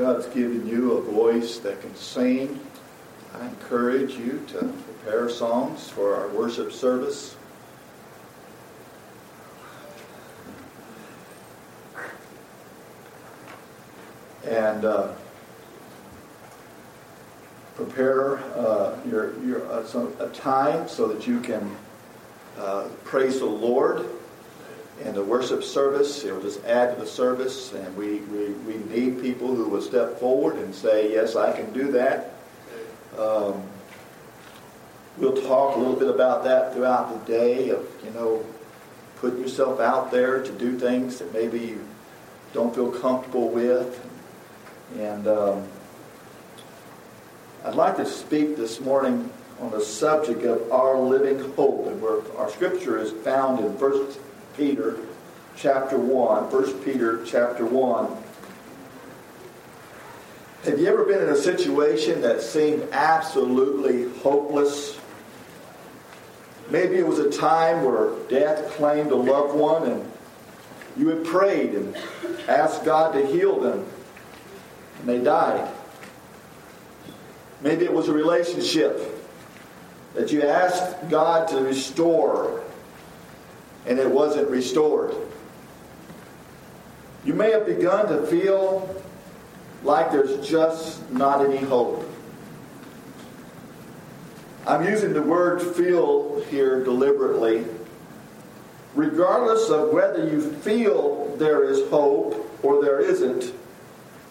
God's given you a voice that can sing, I encourage you to prepare songs for our worship service. And uh, prepare uh, your, your, uh, some, a time so that you can uh, praise the Lord in the worship service. It will just add to the service, and we, we, we need people who will step forward and say, Yes, I can do that. Um, we'll talk a little bit about that throughout the day of, you know, putting yourself out there to do things that maybe you don't feel comfortable with. And um, I'd like to speak this morning on the subject of our living hope. And where our scripture is found in 1 Peter chapter 1. 1 Peter chapter 1. Have you ever been in a situation that seemed absolutely hopeless? Maybe it was a time where death claimed a loved one and you had prayed and asked God to heal them and they died. Maybe it was a relationship that you asked God to restore and it wasn't restored. You may have begun to feel like there's just not any hope. I'm using the word feel here deliberately. Regardless of whether you feel there is hope or there isn't,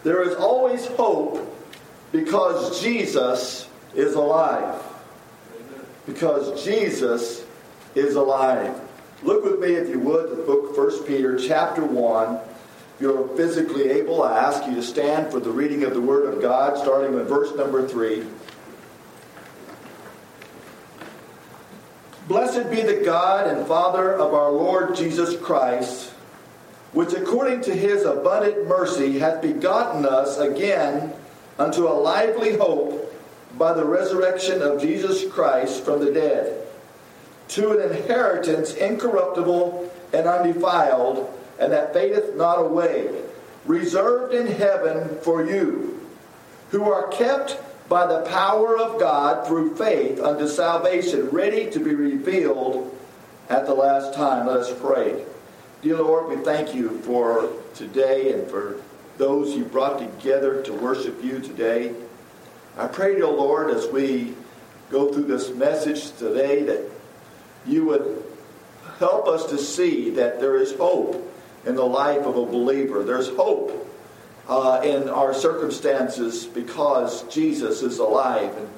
there is always hope because Jesus is alive. Because Jesus is alive. Look with me, if you would, the book 1 Peter, chapter 1. If you're physically able, I ask you to stand for the reading of the Word of God, starting with verse number 3. Blessed be the God and Father of our Lord Jesus Christ, which according to his abundant mercy hath begotten us again unto a lively hope by the resurrection of Jesus Christ from the dead, to an inheritance incorruptible and undefiled, and that fadeth not away, reserved in heaven for you, who are kept by the power of God through faith unto salvation, ready to be revealed at the last time. Let us pray. Dear Lord, we thank you for today and for those you brought together to worship you today. I pray, dear Lord, as we go through this message today, that you would help us to see that there is hope in the life of a believer. There's hope uh, in our circumstances because Jesus is alive. And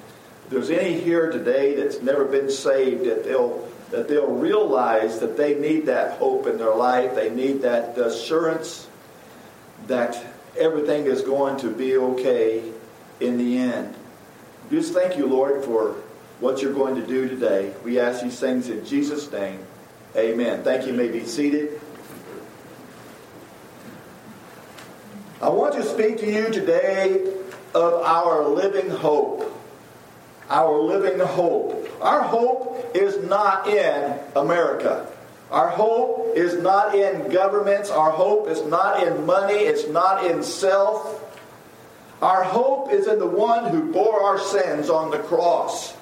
if there's any here today that's never been saved, that they'll that they'll realize that they need that hope in their life. They need that assurance that everything is going to be okay in the end. Just thank you, Lord, for what you're going to do today. We ask these things in Jesus' name. Amen. Thank you. you may be seated. I want to speak to you today of our living hope. Our living hope. Our hope is not in America. Our hope is not in governments. Our hope is not in money. It's not in self. Our hope is in the one who bore our sins on the cross.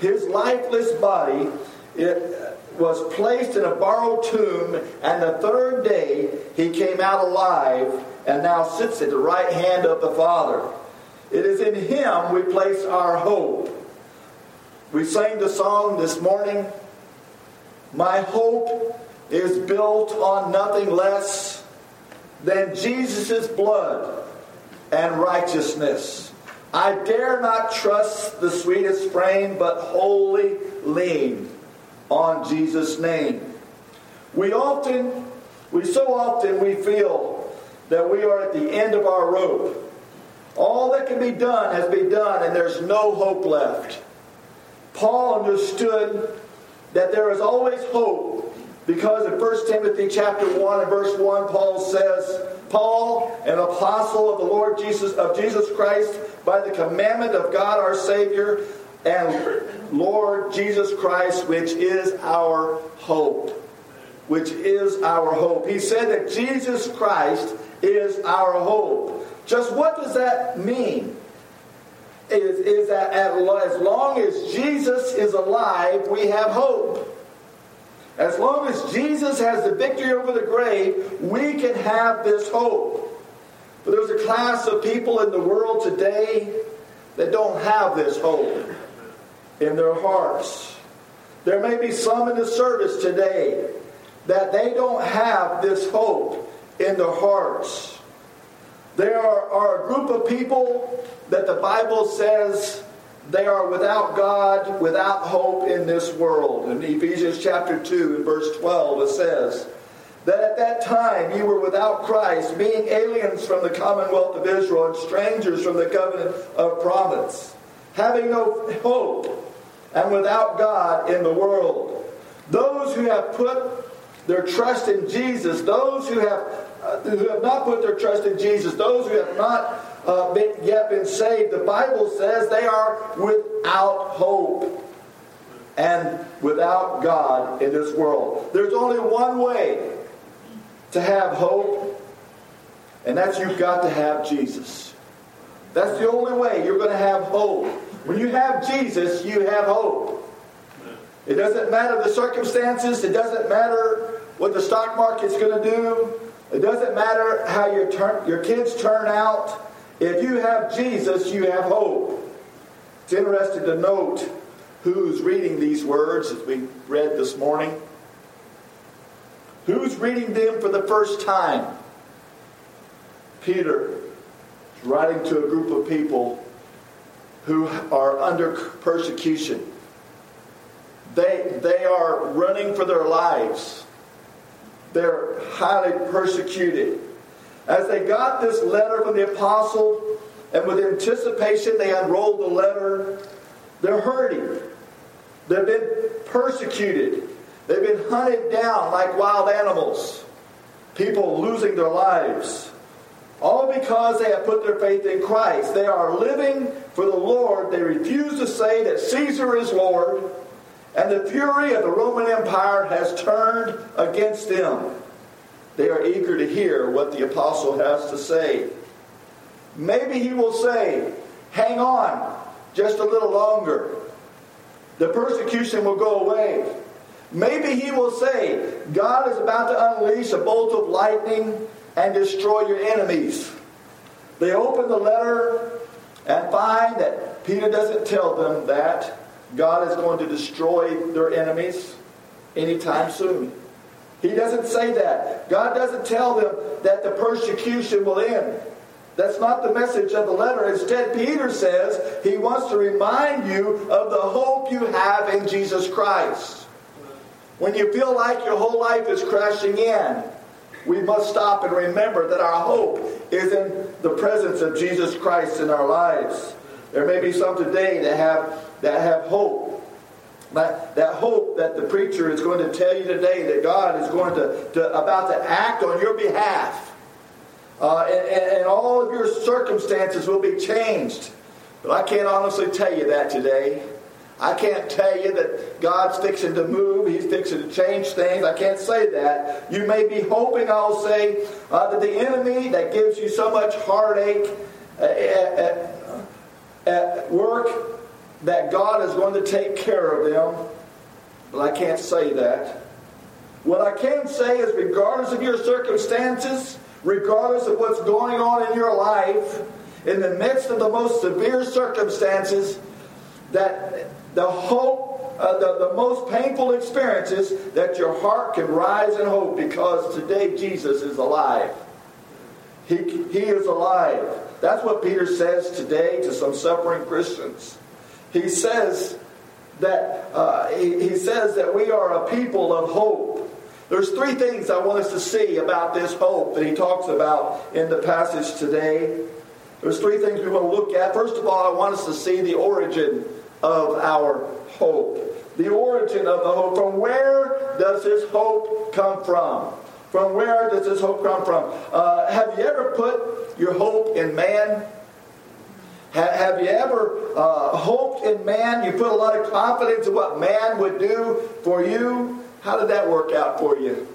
His lifeless body it uh, was placed in a borrowed tomb, and the third day he came out alive and now sits at the right hand of the Father. It is in him we place our hope. We sang the song this morning. My hope is built on nothing less than Jesus' blood and righteousness. I dare not trust the sweetest frame, but wholly lean on Jesus' name. We often, we so often we feel that we are at the end of our rope. All that can be done has been done, and there's no hope left. Paul understood that there is always hope because in 1 Timothy chapter 1 and verse 1, Paul says, Paul, an apostle of the Lord Jesus of Jesus Christ, by the commandment of God our Savior and Lord Jesus Christ, which is our hope. Which is our hope. He said that Jesus Christ is our hope. Just what does that mean? Is, is that as long as Jesus is alive, we have hope. As long as Jesus has the victory over the grave, we can have this hope. But there's a class of people in the world today that don't have this hope in their hearts. There may be some in the service today that they don't have this hope in their hearts. There are, are a group of people that the Bible says they are without God, without hope in this world. In Ephesians chapter 2 and verse 12 it says, that at that time you were without Christ, being aliens from the commonwealth of Israel and strangers from the covenant of promise, having no hope and without God in the world. Those who have put their trust in Jesus, those who have uh, who have not put their trust in Jesus, those who have not uh, been, yet been saved, the Bible says they are without hope and without God in this world. There's only one way to have hope, and that's you've got to have Jesus. That's the only way you're going to have hope. When you have Jesus, you have hope. It doesn't matter the circumstances, it doesn't matter what the stock market's going to do, it doesn't matter how your, turn, your kids turn out. If you have Jesus, you have hope. It's interesting to note who's reading these words as we read this morning. Who's reading them for the first time? Peter is writing to a group of people who are under persecution. They, they are running for their lives. They're highly persecuted. As they got this letter from the apostle, and with anticipation they unrolled the letter, they're hurting. They've been persecuted. They've been hunted down like wild animals, people losing their lives. All because they have put their faith in Christ. They are living for the Lord. They refuse to say that Caesar is Lord. And the fury of the Roman Empire has turned against them. They are eager to hear what the apostle has to say. Maybe he will say, Hang on just a little longer. The persecution will go away. Maybe he will say, God is about to unleash a bolt of lightning and destroy your enemies. They open the letter and find that Peter doesn't tell them that God is going to destroy their enemies anytime soon. He doesn't say that. God doesn't tell them that the persecution will end. That's not the message of the letter. Instead, Peter says he wants to remind you of the hope you have in Jesus Christ. When you feel like your whole life is crashing in, we must stop and remember that our hope is in the presence of Jesus Christ in our lives. There may be some today that have that have hope. That, that hope that the preacher is going to tell you today that God is going to, to about to act on your behalf. Uh, and, and all of your circumstances will be changed. But I can't honestly tell you that today. I can't tell you that God's fixing to move, He's fixing to change things. I can't say that. You may be hoping, I'll say, uh, that the enemy that gives you so much heartache uh, at, at, at work, that God is going to take care of them. But I can't say that. What I can say is, regardless of your circumstances, regardless of what's going on in your life, in the midst of the most severe circumstances, that the hope, uh, the, the most painful experiences, that your heart can rise in hope because today Jesus is alive. He, he is alive. That's what Peter says today to some suffering Christians. He says that uh, he, he says that we are a people of hope. There's three things I want us to see about this hope that he talks about in the passage today. There's three things we want to look at. First of all, I want us to see the origin of our hope. The origin of the hope. From where does this hope come from? From where does this hope come from? Uh, have you ever put your hope in man? Ha- have you ever uh, hoped in man? You put a lot of confidence in what man would do for you? How did that work out for you?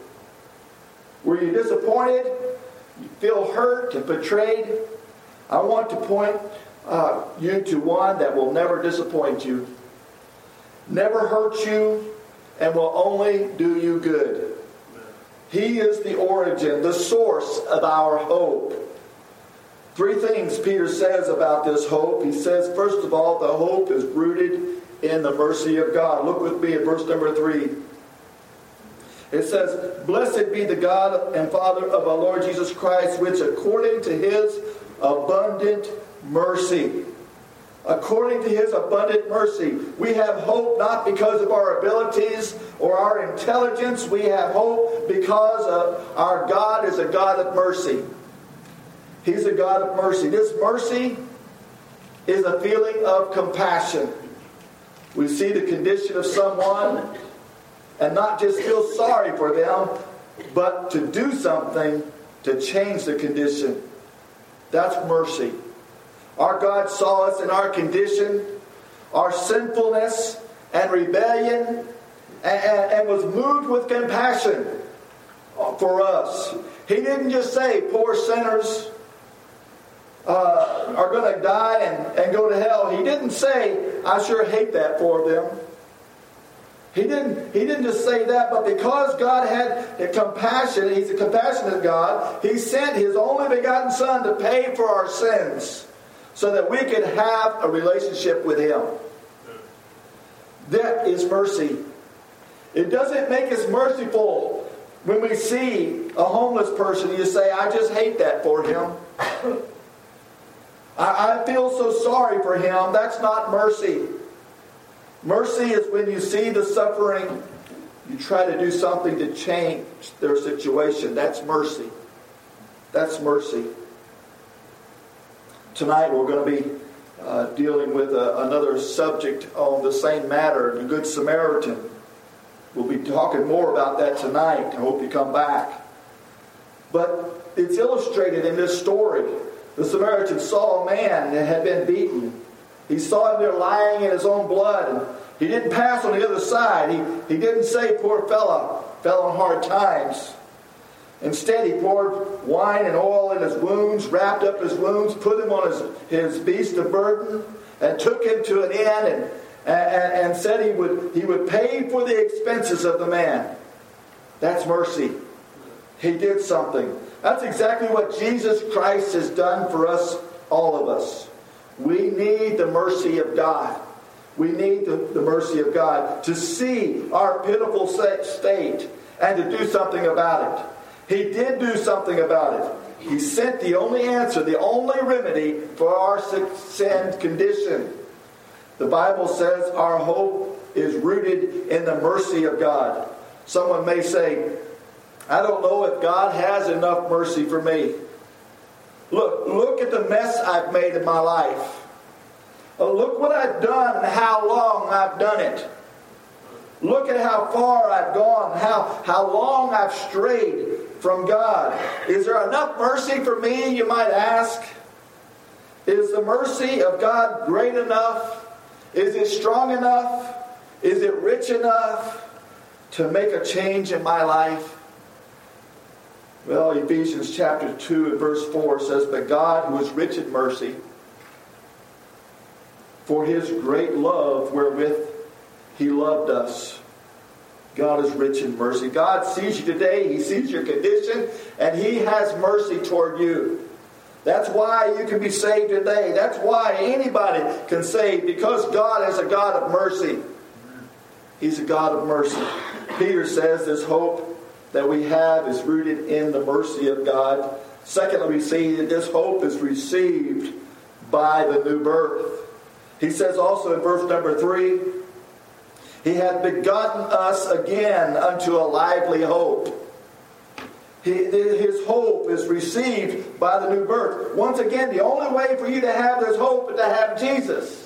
Were you disappointed? You feel hurt and betrayed? I want to point uh, you to one that will never disappoint you, never hurt you, and will only do you good. He is the origin, the source of our hope. Three things Peter says about this hope. He says, first of all, the hope is rooted in the mercy of God. Look with me at verse number three. It says, Blessed be the God and Father of our Lord Jesus Christ, which according to his abundant mercy, according to his abundant mercy, we have hope not because of our abilities or our intelligence. We have hope because of our God is a God of mercy. He's a God of mercy. This mercy is a feeling of compassion. We see the condition of someone and not just feel sorry for them, but to do something to change the condition. That's mercy. Our God saw us in our condition, our sinfulness and rebellion, and, and, was moved with compassion for us. He didn't just say, poor sinners uh, are going to die and, and go to hell. He didn't say, I sure hate that for them. He didn't, he didn't just say that, but because God had compassion, He's a compassionate God, He sent His only begotten Son to pay for our sins so that we could have a relationship with Him. That is mercy. It doesn't make us merciful when we see a homeless person. You say, I just hate that for him. I, I feel so sorry for him. That's not mercy. Mercy is when you see the suffering, you try to do something to change their situation. That's mercy. That's mercy. Tonight we're going to be uh, dealing with a, uh, another subject on the same matter, the Good Samaritan. We'll be talking more about that tonight. I hope you come back. But it's illustrated in this story. The Samaritan saw a man that had been beaten he saw him there lying in his own blood, and he didn't pass on the other side. He, he didn't say, Poor fellow, fell on hard times. Instead, he poured wine and oil in his wounds, wrapped up his wounds, put him on his, his beast of burden, and took him to an inn and, and, and said he would, he would pay for the expenses of the man. That's mercy. He did something. That's exactly what Jesus Christ has done for us, all of us. We need the mercy of God. We need the, the mercy of God to see our pitiful state and to do something about it. He did do something about it. He sent the only answer, the only remedy for our sin condition. The Bible says our hope is rooted in the mercy of God. Someone may say, I don't know if God has enough mercy for me. Look, look at the mess I've made in my life. Oh, look what I've done and how long I've done it. Look at how far I've gone, how, how long I've strayed from God. Is there enough mercy for me, you might ask? Is the mercy of God great enough? Is it strong enough? Is it rich enough to make a change in my life? Well, Ephesians chapter 2 and verse 4 says, But God, who is rich in mercy, for his great love wherewith he loved us. God is rich in mercy. God sees you today, he sees your condition, and he has mercy toward you. That's why you can be saved today. That's why anybody can save, because God is a God of mercy. He's a God of mercy. Peter says this hope that we have is rooted in the mercy of God. Secondly, we see that this hope is received by the new birth. He says also in verse number three, He hath begotten us again unto a lively hope. His hope is received by the new birth. Once again, the only way for you to have this hope is to have Jesus.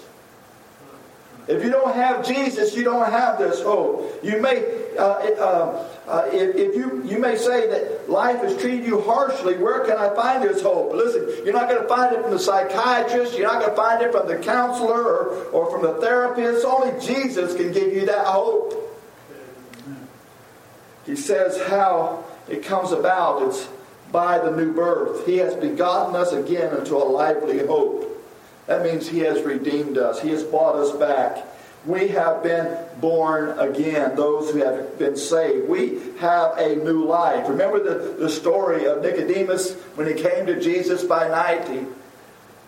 If you don't have Jesus, you don't have this hope. You may, uh, uh, uh, if, if, you you may say that life has treated you harshly, where can I find this hope? Listen, you're not going to find it from the psychiatrist. You're not going to find it from the counselor or, or from the therapist. Only Jesus can give you that hope. He says how it comes about. It's by the new birth. He has begotten us again into a lively hope. That means He has redeemed us, He has bought us back. We have been born again, those who have been saved. We have a new life. Remember the, the story of Nicodemus when he came to Jesus by night? He,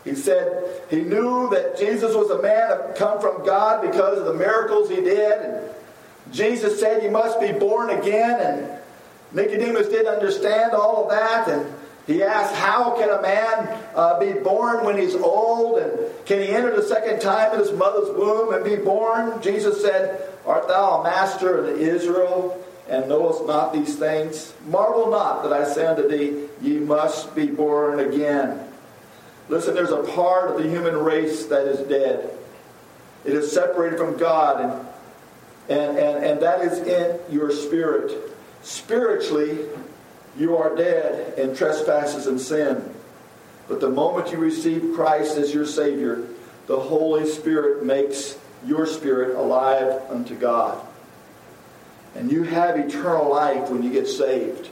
he said he knew that Jesus was a man come from God because of the miracles he did. And Jesus said, You must be born again. And Nicodemus didn't understand all of that. And he asked, How can a man uh, be born when he's old? And can he enter the second time in his mother's womb and be born? Jesus said, Art thou a master of Israel and knowest not these things? Marvel not that I say unto thee, Ye must be born again. Listen, there's a part of the human race that is dead. It is separated from God, and, and, and, and that is in your spirit. Spiritually, you are dead in trespasses and sin. But the moment you receive Christ as your Savior, the Holy Spirit makes your spirit alive unto God. And you have eternal life when you get saved.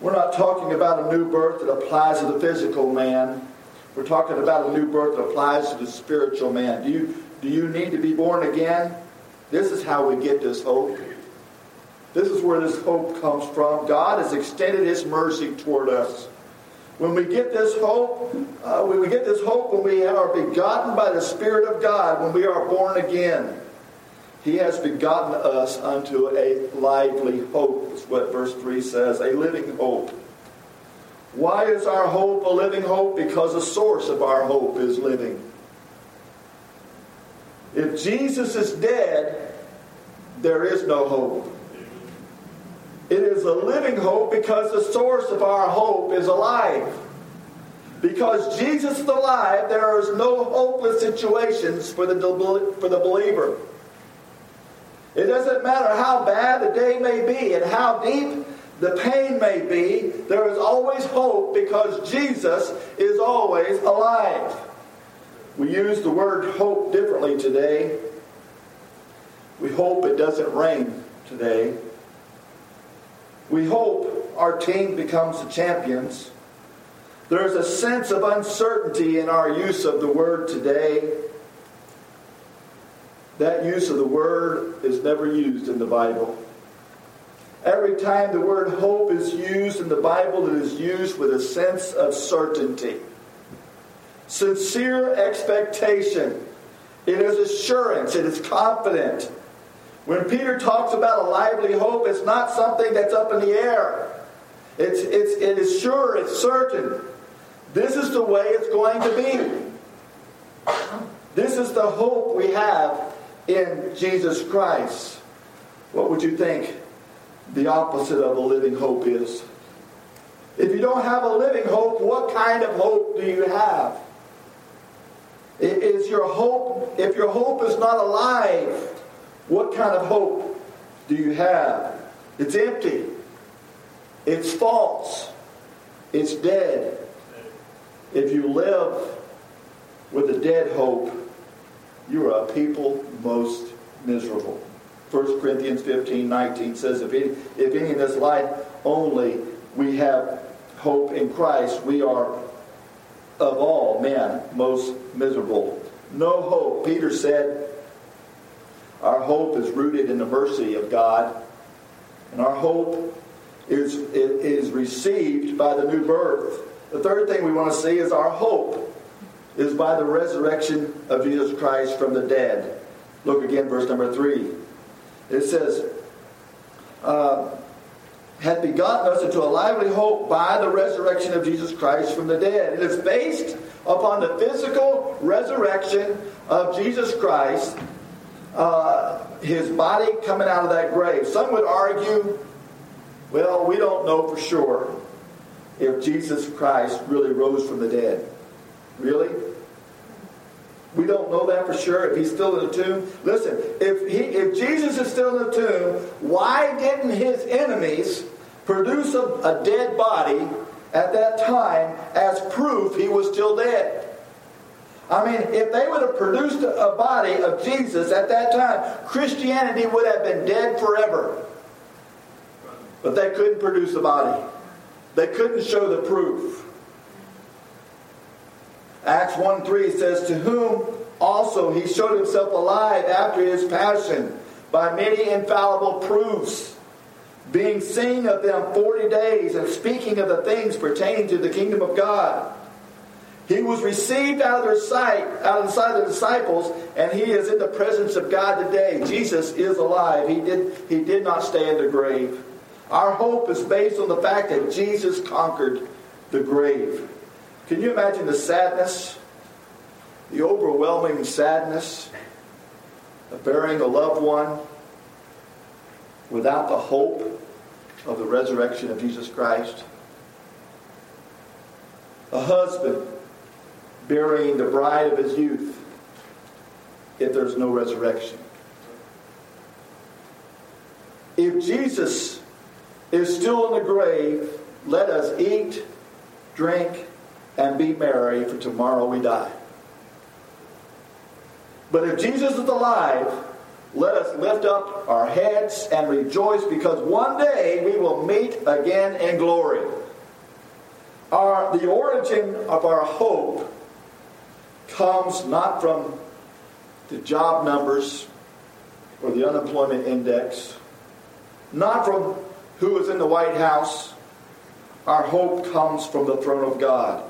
We're not talking about a new birth that applies to the physical man. We're talking about a new birth that applies to the spiritual man. Do you, do you need to be born again? This is how we get this hope. This is where this hope comes from. God has extended His mercy toward us. When we get this hope, uh, when we get this hope when we are begotten by the Spirit of God, when we are born again, He has begotten us unto a lively hope. That's what verse 3 says, a living hope. Why is our hope a living hope? Because the source of our hope is living. If Jesus is dead, there is no hope. It is a living hope because the source of our hope is alive. Because Jesus is alive, there is no hopeless situations for the, for the believer. It doesn't matter how bad the day may be and how deep the pain may be, there is always hope because Jesus is always alive. We use the word hope differently today. We hope it doesn't rain today. We hope our team becomes the champions. There's a sense of uncertainty in our use of the word today. That use of the word is never used in the Bible. Every time the word hope is used in the Bible, it is used with a sense of certainty. Sincere expectation. It is assurance. It is confident. When Peter talks about a lively hope, it's not something that's up in the air. It's, it's, it is sure, it's certain. This is the way it's going to be. This is the hope we have in Jesus Christ. What would you think the opposite of a living hope is? If you don't have a living hope, what kind of hope do you have? Is your hope, if your hope is not alive, what kind of hope do you have? It's empty. It's false. It's dead. If you live with a dead hope, you are a people most miserable. 1 Corinthians 15 19 says, If any, if any in this life only we have hope in Christ, we are of all men most miserable. No hope. Peter said, our hope is rooted in the mercy of God, and our hope is, is received by the new birth. The third thing we want to see is our hope is by the resurrection of Jesus Christ from the dead. Look again, verse number three. It says, uh, hath begotten us into a lively hope by the resurrection of Jesus Christ from the dead. It is based upon the physical resurrection of Jesus Christ uh, his body coming out of that grave. Some would argue, well, we don't know for sure if Jesus Christ really rose from the dead. Really? We don't know that for sure. If he's still in the tomb, listen. If he, if Jesus is still in the tomb, why didn't his enemies produce a, a dead body at that time as proof he was still dead? I mean, if they would have produced a body of Jesus at that time, Christianity would have been dead forever. But they couldn't produce a body. They couldn't show the proof. Acts 1 3 says, To whom also he showed himself alive after his passion by many infallible proofs, being seen of them forty days and speaking of the things pertaining to the kingdom of God. He was received out of their sight, out of the sight of the disciples, and he is in the presence of God today. Jesus is alive. He did, he did not stay in the grave. Our hope is based on the fact that Jesus conquered the grave. Can you imagine the sadness, the overwhelming sadness of burying a loved one without the hope of the resurrection of Jesus Christ? A husband burying the bride of his youth if there's no resurrection. If Jesus is still in the grave, let us eat, drink, and be merry, for tomorrow we die. But if Jesus is alive, let us lift up our heads and rejoice because one day we will meet again in glory. Our, the origin of our hope comes not from the job numbers or the unemployment index, not from who is in the White House. Our hope comes from the throne of God.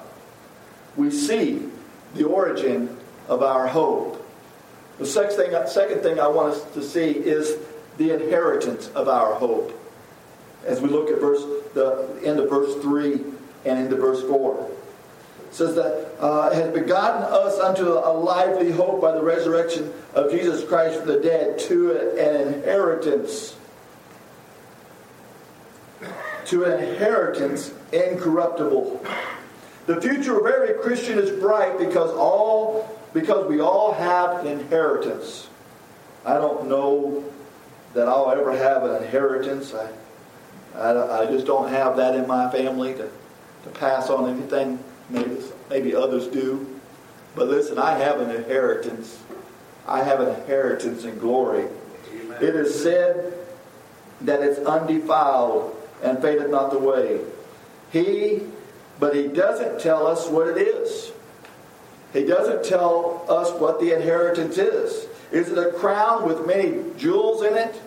We see the origin of our hope. The second thing, I want us to see is the inheritance of our hope. As we look at verse the end of verse 3 and into verse 4 says that uh, has begotten us unto a lively hope by the resurrection of Jesus Christ from the dead to an inheritance. To an inheritance incorruptible. The future of every Christian is bright because all because we all have an inheritance. I don't know that I'll ever have an inheritance. I, I, I just don't have that in my family to, to pass on anything Maybe, maybe others do. But listen, I have an inheritance. I have an inheritance in glory. Amen. It is said that it's undefiled and fadeth not away. He, but he doesn't tell us what it is. He doesn't tell us what the inheritance is. Is it a crown with many jewels in it?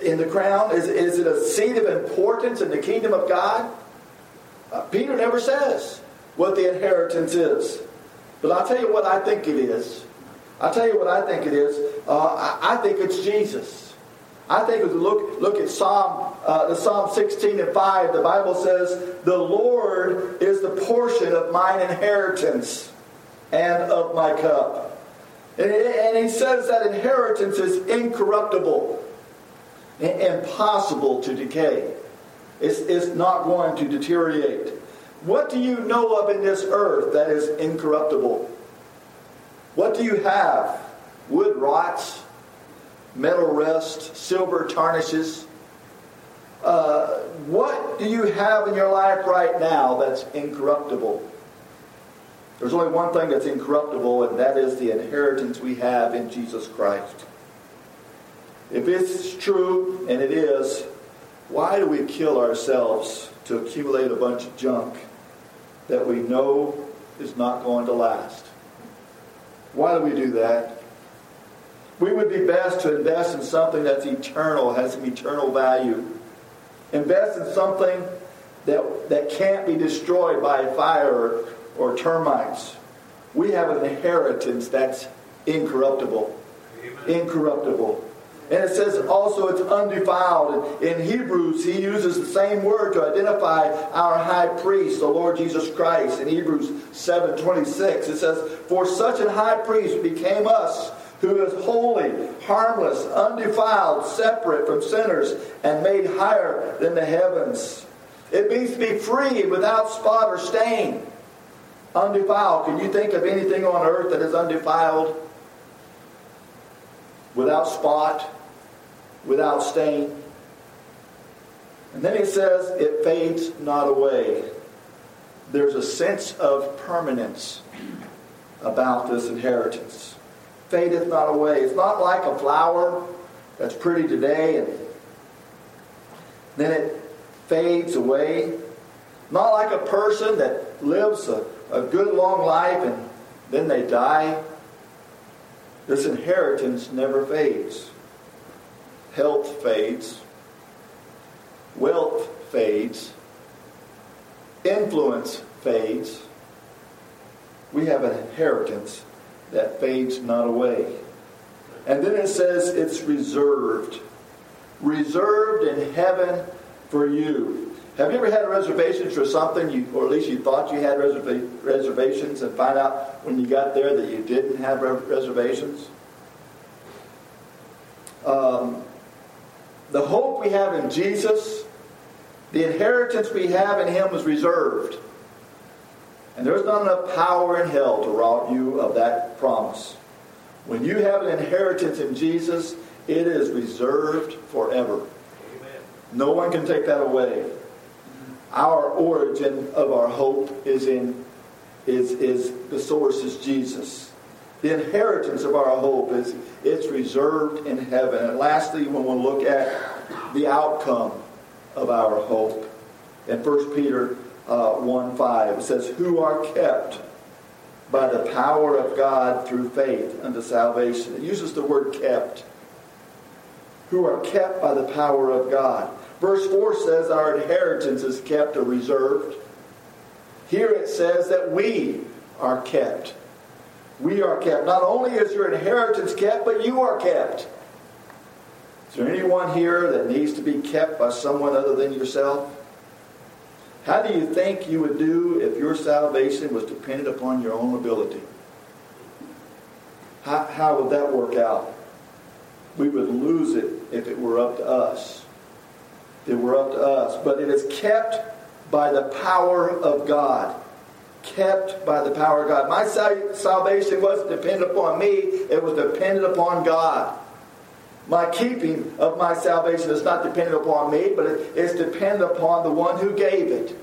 In the crown? Is, is it a seat of importance in the kingdom of God? Uh, Peter never says what the inheritance is. But I'll tell you what I think it is. I'll tell you what I think it is. Uh, I, I, think it's Jesus. I think if you look, look at Psalm, uh, the Psalm 16 and 5, the Bible says, The Lord is the portion of mine inheritance and of my cup. And, and he says that inheritance is incorruptible, impossible to decay. It's, not going to deteriorate. What do you know of in this earth that is incorruptible? What do you have? Wood rots, metal rusts, silver tarnishes. Uh, what do you have in your life right now that's incorruptible? There's only one thing that's incorruptible, and that is the inheritance we have in Jesus Christ. If it's true, and it is, why do we kill ourselves to accumulate a bunch of junk that we know is not going to last? Why do we do that? We would be best to invest in something that's eternal, has some eternal value. Invest in something that, that can't be destroyed by fire or, or termites. We have an inheritance that's incorruptible. Amen. Incorruptible. And it says also it's undefiled. In Hebrews, he uses the same word to identify our high priest, the Lord Jesus Christ. In Hebrews 7:26, it says, For such an high priest became us, who is holy, harmless, undefiled, separate from sinners, and made higher than the heavens. It means to be free without spot or stain. Undefiled. Can you think of anything on earth that is undefiled? Without spot? Without stain. And then he says, it fades not away. There's a sense of permanence about this inheritance. Fadeth not away. It's not like a flower that's pretty today and then it fades away. Not like a person that lives a, a good long life and then they die. This inheritance never fades. Health fades. Wealth fades. Influence fades. We have an inheritance that fades not away. And then it says it's reserved. Reserved in heaven for you. Have you ever had reservations for something, you, or at least you thought you had reserva- reservations, and find out when you got there that you didn't have reservations? Um, the hope we have in Jesus, the inheritance we have in Him is reserved. And there's not enough power in hell to rob you of that promise. When you have an inheritance in Jesus, it is reserved forever. Amen. No one can take that away. Our origin of our hope is in is, is the source is Jesus. The inheritance of our hope is it's reserved in heaven. And lastly, when we look at the outcome of our hope, in 1 Peter uh, 1 5, it says, Who are kept by the power of God through faith unto salvation. It uses the word kept. Who are kept by the power of God. Verse 4 says our inheritance is kept or reserved. Here it says that we are kept. We are kept. Not only is your inheritance kept, but you are kept. Is there anyone here that needs to be kept by someone other than yourself? How do you think you would do if your salvation was dependent upon your own ability? How, how would that work out? We would lose it if it were up to us. If it were up to us. But it is kept by the power of God. Kept by the power of God. My salvation wasn't dependent upon me, it was dependent upon God. My keeping of my salvation is not dependent upon me, but it's dependent upon the one who gave it.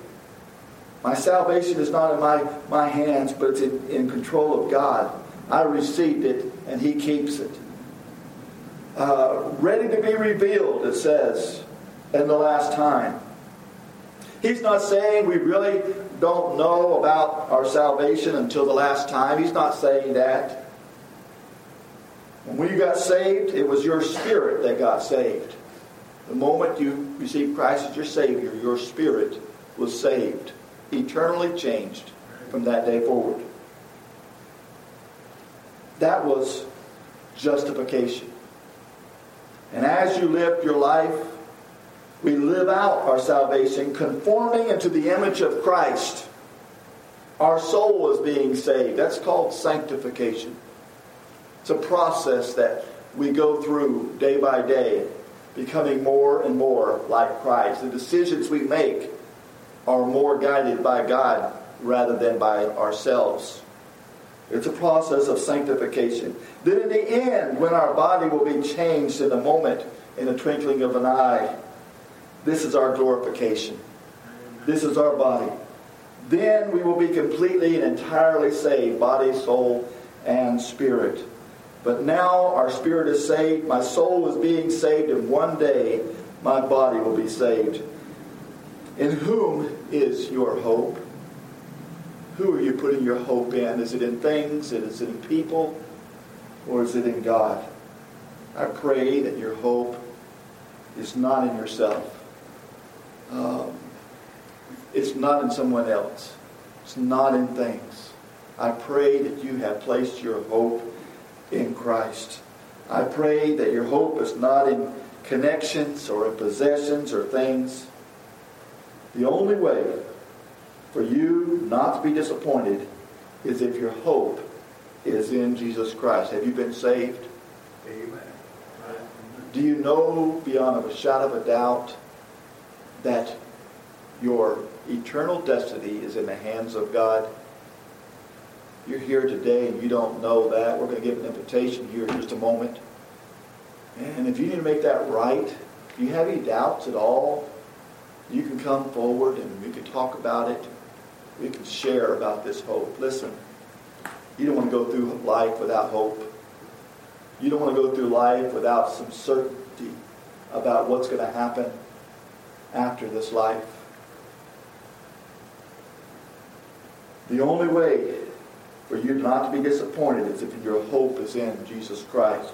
My salvation is not in my, my hands, but it's in, in control of God. I received it, and He keeps it. Uh, ready to be revealed, it says, in the last time. He's not saying we really don't know about our salvation until the last time. He's not saying that. When you got saved, it was your spirit that got saved. The moment you received Christ as your Savior, your spirit was saved, eternally changed from that day forward. That was justification. And as you lived your life, we live out our salvation conforming into the image of Christ. Our soul is being saved. That's called sanctification. It's a process that we go through day by day, becoming more and more like Christ. The decisions we make are more guided by God rather than by ourselves. It's a process of sanctification. Then, in the end, when our body will be changed in a moment, in a twinkling of an eye, this is our glorification. This is our body. Then we will be completely and entirely saved body, soul, and spirit. But now our spirit is saved, my soul is being saved, and one day my body will be saved. In whom is your hope? Who are you putting your hope in? Is it in things? Is it in people? Or is it in God? I pray that your hope is not in yourself. Um, it's not in someone else. It's not in things. I pray that you have placed your hope in Christ. I pray that your hope is not in connections or in possessions or things. The only way for you not to be disappointed is if your hope is in Jesus Christ. Have you been saved? Amen. Do you know beyond a shadow of a doubt that your eternal destiny is in the hands of God? You're here today and you don't know that. We're going to give an invitation here in just a moment. And if you need to make that right, if you have any doubts at all, you can come forward and we can talk about it. We can share about this hope. Listen, you don't want to go through life without hope. You don't want to go through life without some certainty about what's going to happen. After this life. The only way for you not to be disappointed is if your hope is in Jesus Christ.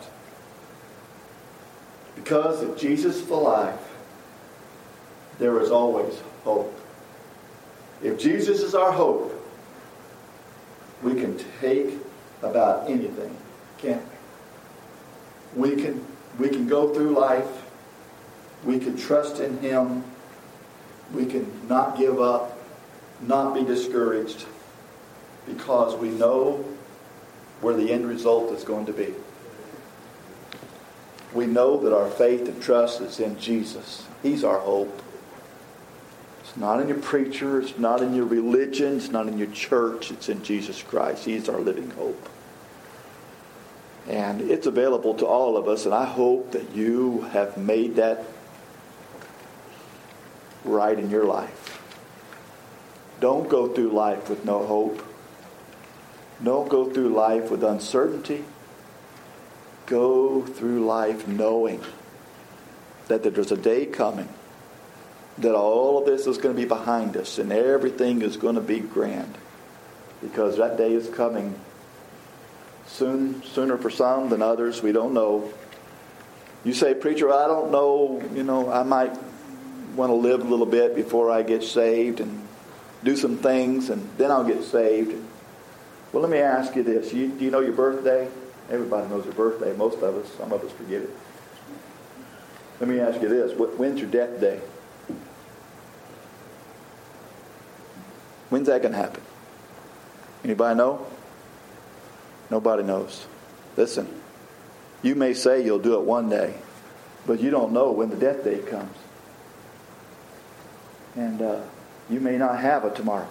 Because if Jesus is alive, there is always hope. If Jesus is our hope, we can take about anything, can't we? We can, we can go through life. We can trust in Him. We can not give up, not be discouraged, because we know where the end result is going to be. We know that our faith and trust is in Jesus. He's our hope. It's not in your preacher, it's not in your religion, it's not in your church, it's in Jesus Christ. He's our living hope. And it's available to all of us, and I hope that you have made that right in your life. Don't go through life with no hope. Don't go through life with uncertainty. Go through life knowing that there's a day coming that all of this is going to be behind us and everything is going to be grand because that day is coming soon sooner for some than others we don't know you say preacher i don't know you know i might want to live a little bit before i get saved and do some things and then i'll get saved well, let me ask you this. You, do you know your birthday? Everybody knows their birthday. Most of us. Some of us forget it. Let me ask you this. When's your death day? When's that going to happen? Anybody know? Nobody knows. Listen, you may say you'll do it one day, but you don't know when the death day comes. And uh, you may not have it tomorrow.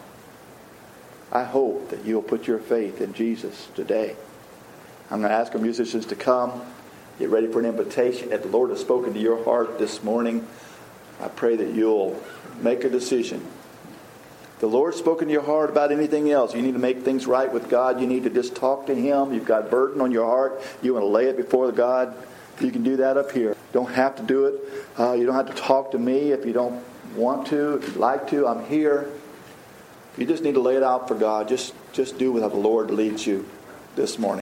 I hope that you'll put your faith in Jesus today. I'm going to ask our musicians to come. Get ready for an invitation. If the Lord has spoken to your heart this morning, I pray that you'll make a decision. The Lord's spoken to your heart about anything else, you need to make things right with God. You need to just talk to Him. You've got burden on your heart. You want to lay it before God. You can do that up here. Don't have to do it. Uh, you don't have to talk to me if you don't want to. If you'd like to, I'm here. You just need to lay it out for God. Just, just do what the Lord leads you this morning.